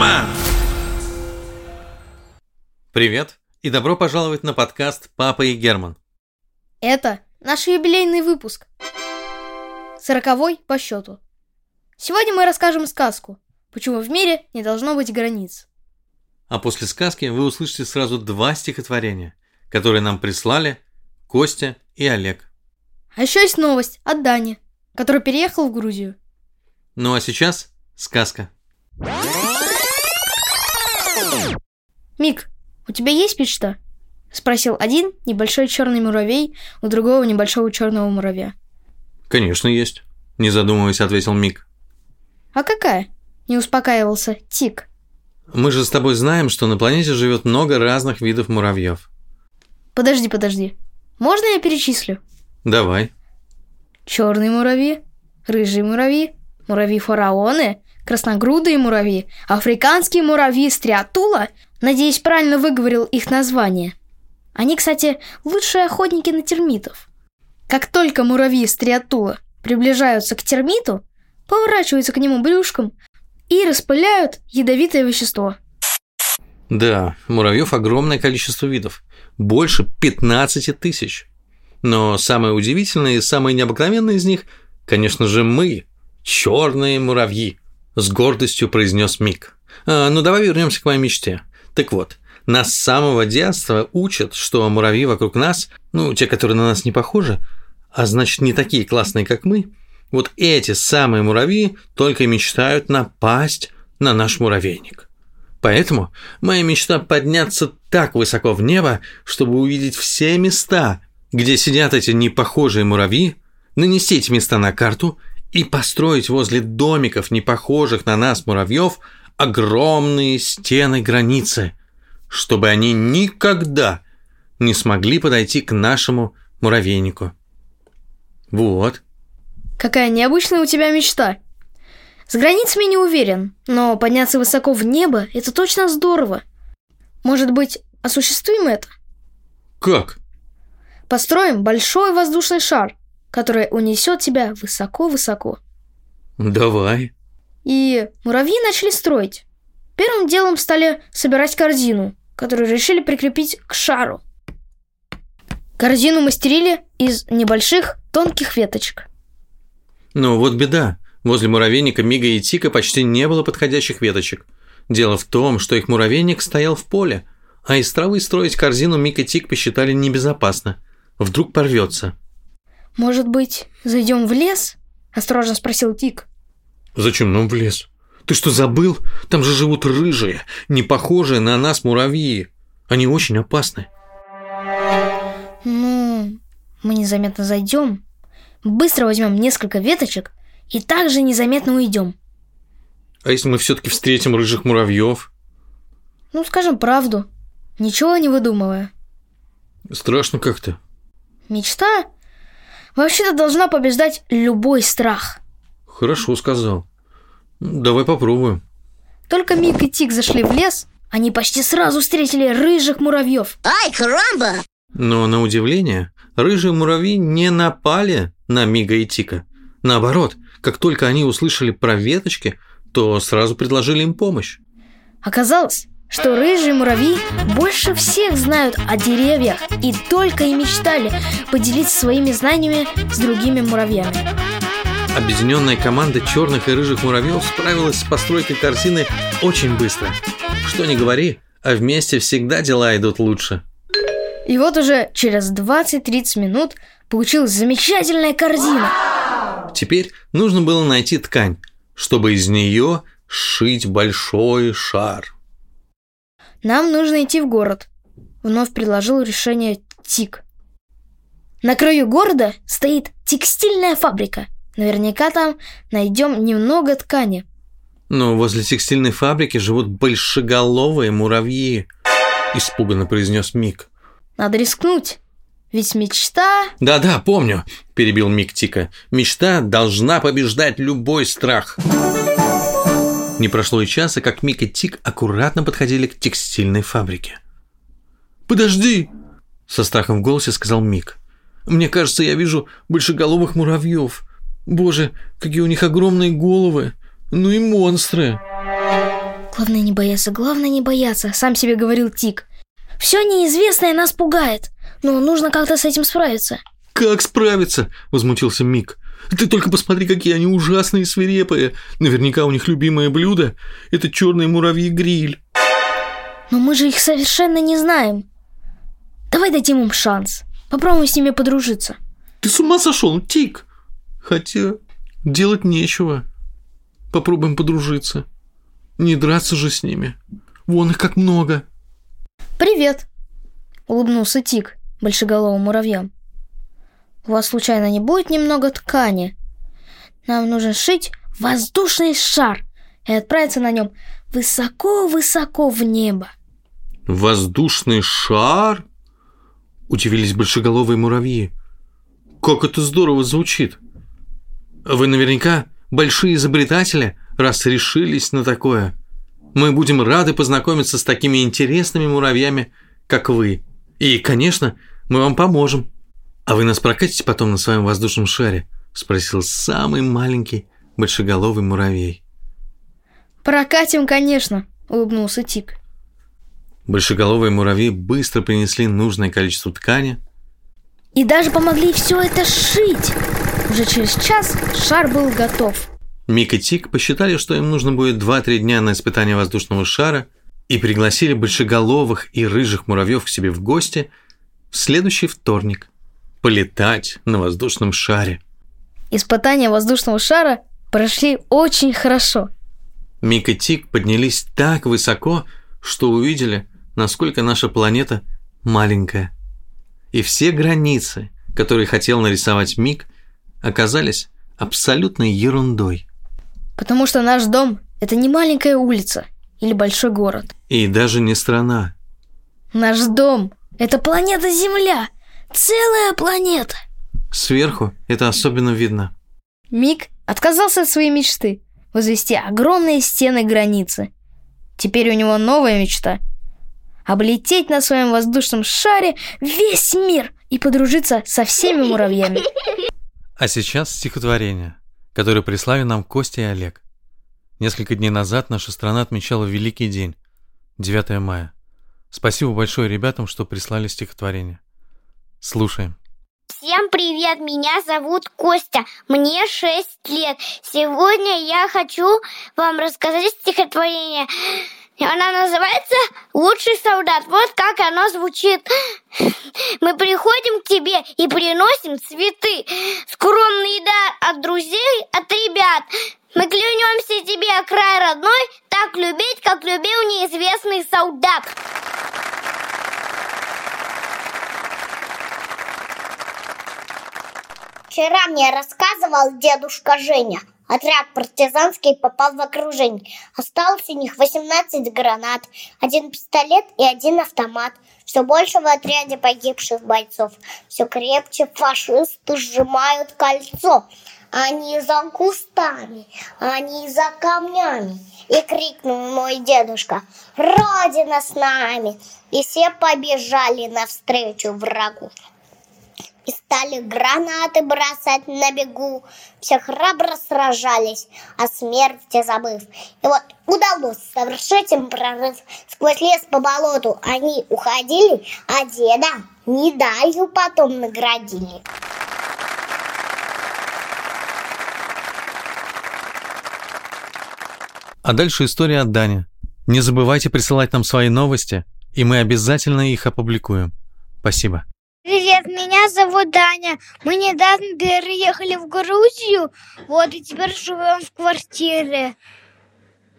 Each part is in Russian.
Герман! Привет и добро пожаловать на подкаст «Папа и Герман». Это наш юбилейный выпуск. Сороковой по счету. Сегодня мы расскажем сказку, почему в мире не должно быть границ. А после сказки вы услышите сразу два стихотворения, которые нам прислали Костя и Олег. А еще есть новость от Дани, который переехал в Грузию. Ну а сейчас сказка. Мик, у тебя есть мечта? Спросил один небольшой черный муравей у другого небольшого черного муравья. Конечно, есть. Не задумываясь, ответил Мик. А какая? Не успокаивался Тик. Мы же с тобой знаем, что на планете живет много разных видов муравьев. Подожди, подожди. Можно я перечислю? Давай. Черные муравьи, рыжие муравьи, муравьи-фараоны, красногрудые муравьи, африканские муравьи стриатула. Надеюсь, правильно выговорил их название. Они, кстати, лучшие охотники на термитов. Как только муравьи стриатула приближаются к термиту, поворачиваются к нему брюшком и распыляют ядовитое вещество. Да, муравьев огромное количество видов. Больше 15 тысяч. Но самое удивительное и самое необыкновенное из них, конечно же, мы, черные муравьи, с гордостью произнес Мик. А, ну давай вернемся к моей мечте. Так вот, нас с самого детства учат, что муравьи вокруг нас, ну, те, которые на нас не похожи, а значит не такие классные, как мы, вот эти самые муравьи только мечтают напасть на наш муравейник. Поэтому моя мечта подняться так высоко в небо, чтобы увидеть все места, где сидят эти непохожие муравьи, нанести эти места на карту и построить возле домиков, не похожих на нас муравьев, огромные стены границы, чтобы они никогда не смогли подойти к нашему муравейнику. Вот. Какая необычная у тебя мечта. С границами не уверен, но подняться высоко в небо – это точно здорово. Может быть, осуществим это? Как? Построим большой воздушный шар, который унесет тебя высоко-высоко. Давай. И муравьи начали строить. Первым делом стали собирать корзину, которую решили прикрепить к шару. Корзину мастерили из небольших тонких веточек. Ну вот беда. Возле муравейника Мига и Тика почти не было подходящих веточек. Дело в том, что их муравейник стоял в поле, а из травы строить корзину Мик и Тик посчитали небезопасно. Вдруг порвется. «Может быть, зайдем в лес?» – осторожно спросил Тик. «Зачем нам в лес? Ты что, забыл? Там же живут рыжие, не похожие на нас муравьи. Они очень опасны». «Ну, мы незаметно зайдем, быстро возьмем несколько веточек и также незаметно уйдем». «А если мы все-таки встретим рыжих муравьев?» «Ну, скажем правду, ничего не выдумывая». «Страшно как-то». «Мечта вообще-то должна побеждать любой страх». Хорошо сказал. Давай попробуем. Только Мик и Тик зашли в лес, они почти сразу встретили рыжих муравьев. Ай, карамба! Но на удивление, рыжие муравьи не напали на Мига и Тика. Наоборот, как только они услышали про веточки, то сразу предложили им помощь. Оказалось, что рыжие муравьи больше всех знают о деревьях и только и мечтали поделиться своими знаниями с другими муравьями. Объединенная команда черных и рыжих муравьев справилась с постройкой корзины очень быстро. Что ни говори, а вместе всегда дела идут лучше. И вот уже через 20-30 минут получилась замечательная корзина. Теперь нужно было найти ткань, чтобы из нее сшить большой шар. Нам нужно идти в город. Вновь предложил решение Тик. На краю города стоит текстильная фабрика. Наверняка там найдем немного ткани. Но возле текстильной фабрики живут большеголовые муравьи, испуганно произнес Мик. Надо рискнуть. Ведь мечта... Да-да, помню, перебил Мик Тика. Мечта должна побеждать любой страх. Не прошло и часа, как Мик и Тик аккуратно подходили к текстильной фабрике. «Подожди!» – со страхом в голосе сказал Мик. «Мне кажется, я вижу большеголовых муравьев. Боже, какие у них огромные головы! Ну и монстры!» Главное не бояться, главное не бояться, сам себе говорил Тик. Все неизвестное нас пугает, но нужно как-то с этим справиться. Как справиться? Возмутился Мик. Ты только посмотри, какие они ужасные и свирепые. Наверняка у них любимое блюдо – это черный муравьи-гриль. Но мы же их совершенно не знаем. Давай дадим им шанс. Попробуем с ними подружиться. Ты с ума сошел, Тик? Хотя делать нечего. Попробуем подружиться. Не драться же с ними. Вон их как много. Привет, улыбнулся Тик большеголовым муравьям. У вас случайно не будет немного ткани? Нам нужно шить воздушный шар и отправиться на нем высоко-высоко в небо. Воздушный шар? Удивились большеголовые муравьи. Как это здорово звучит. Вы наверняка большие изобретатели, раз решились на такое. Мы будем рады познакомиться с такими интересными муравьями, как вы. И, конечно, мы вам поможем. «А вы нас прокатите потом на своем воздушном шаре?» – спросил самый маленький большеголовый муравей. «Прокатим, конечно», – улыбнулся Тик. Большеголовые муравьи быстро принесли нужное количество ткани. И даже помогли все это сшить. Уже через час шар был готов. Мик и Тик посчитали, что им нужно будет 2-3 дня на испытание воздушного шара и пригласили большеголовых и рыжих муравьев к себе в гости в следующий вторник полетать на воздушном шаре. Испытания воздушного шара прошли очень хорошо. Мик и Тик поднялись так высоко, что увидели, насколько наша планета маленькая. И все границы, которые хотел нарисовать Мик, оказались абсолютной ерундой. Потому что наш дом – это не маленькая улица или большой город. И даже не страна. Наш дом – это планета Земля – Целая планета. Сверху это особенно видно. Мик отказался от своей мечты возвести огромные стены границы. Теперь у него новая мечта – облететь на своем воздушном шаре весь мир и подружиться со всеми муравьями. А сейчас стихотворение, которое прислали нам Костя и Олег. Несколько дней назад наша страна отмечала Великий день, 9 мая. Спасибо большое ребятам, что прислали стихотворение. Слушаем. Всем привет, меня зовут Костя, мне 6 лет. Сегодня я хочу вам рассказать стихотворение. Она называется «Лучший солдат». Вот как оно звучит. Мы приходим к тебе и приносим цветы. Скромный дар от друзей, от ребят. Мы клянемся тебе, край родной, так любить, как любил неизвестный солдат. Вчера мне рассказывал дедушка Женя. Отряд партизанский попал в окружение. Осталось у них 18 гранат, один пистолет и один автомат. Все больше в отряде погибших бойцов. Все крепче фашисты сжимают кольцо. Они за кустами, они за камнями. И крикнул мой дедушка, Родина с нами! И все побежали навстречу врагу и стали гранаты бросать на бегу. Все храбро сражались, о смерти забыв. И вот удалось совершить им прорыв. Сквозь лес по болоту они уходили, а деда медалью потом наградили. А дальше история от Дани. Не забывайте присылать нам свои новости, и мы обязательно их опубликуем. Спасибо. Привет, меня зовут Даня. Мы недавно переехали в Грузию, вот, и теперь живем в квартире.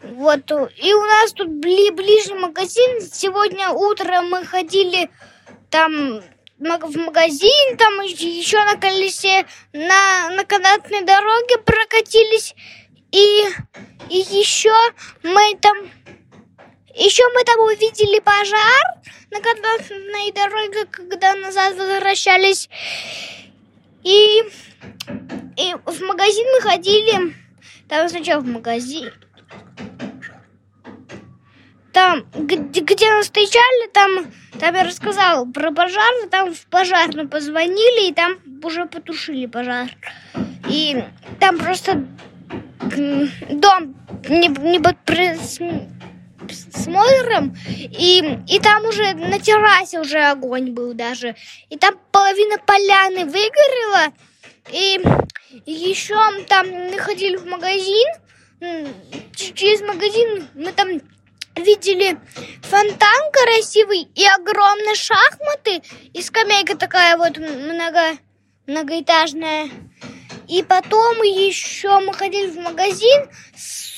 Вот, и у нас тут бли ближний магазин. Сегодня утром мы ходили там в магазин, там еще на колесе, на, на канатной дороге прокатились. И, и еще мы там еще мы там увидели пожар на канатной дороге, когда назад возвращались. И, и в магазин мы ходили. Там сначала в магазин. Там, где, где нас встречали, там, там я рассказал про пожар, там в пожарную позвонили, и там уже потушили пожар. И там просто дом не, не, смотрим, и, и там уже на террасе уже огонь был даже. И там половина поляны выгорела, и, и еще там мы ходили в магазин, через магазин мы там видели фонтан красивый и огромные шахматы, и скамейка такая вот много, многоэтажная. И потом еще мы ходили в магазин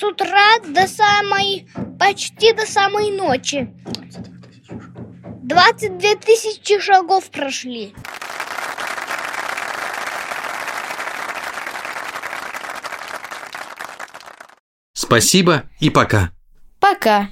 с утра до самой, почти до самой ночи. 22 тысячи шагов прошли. Спасибо и пока. Пока.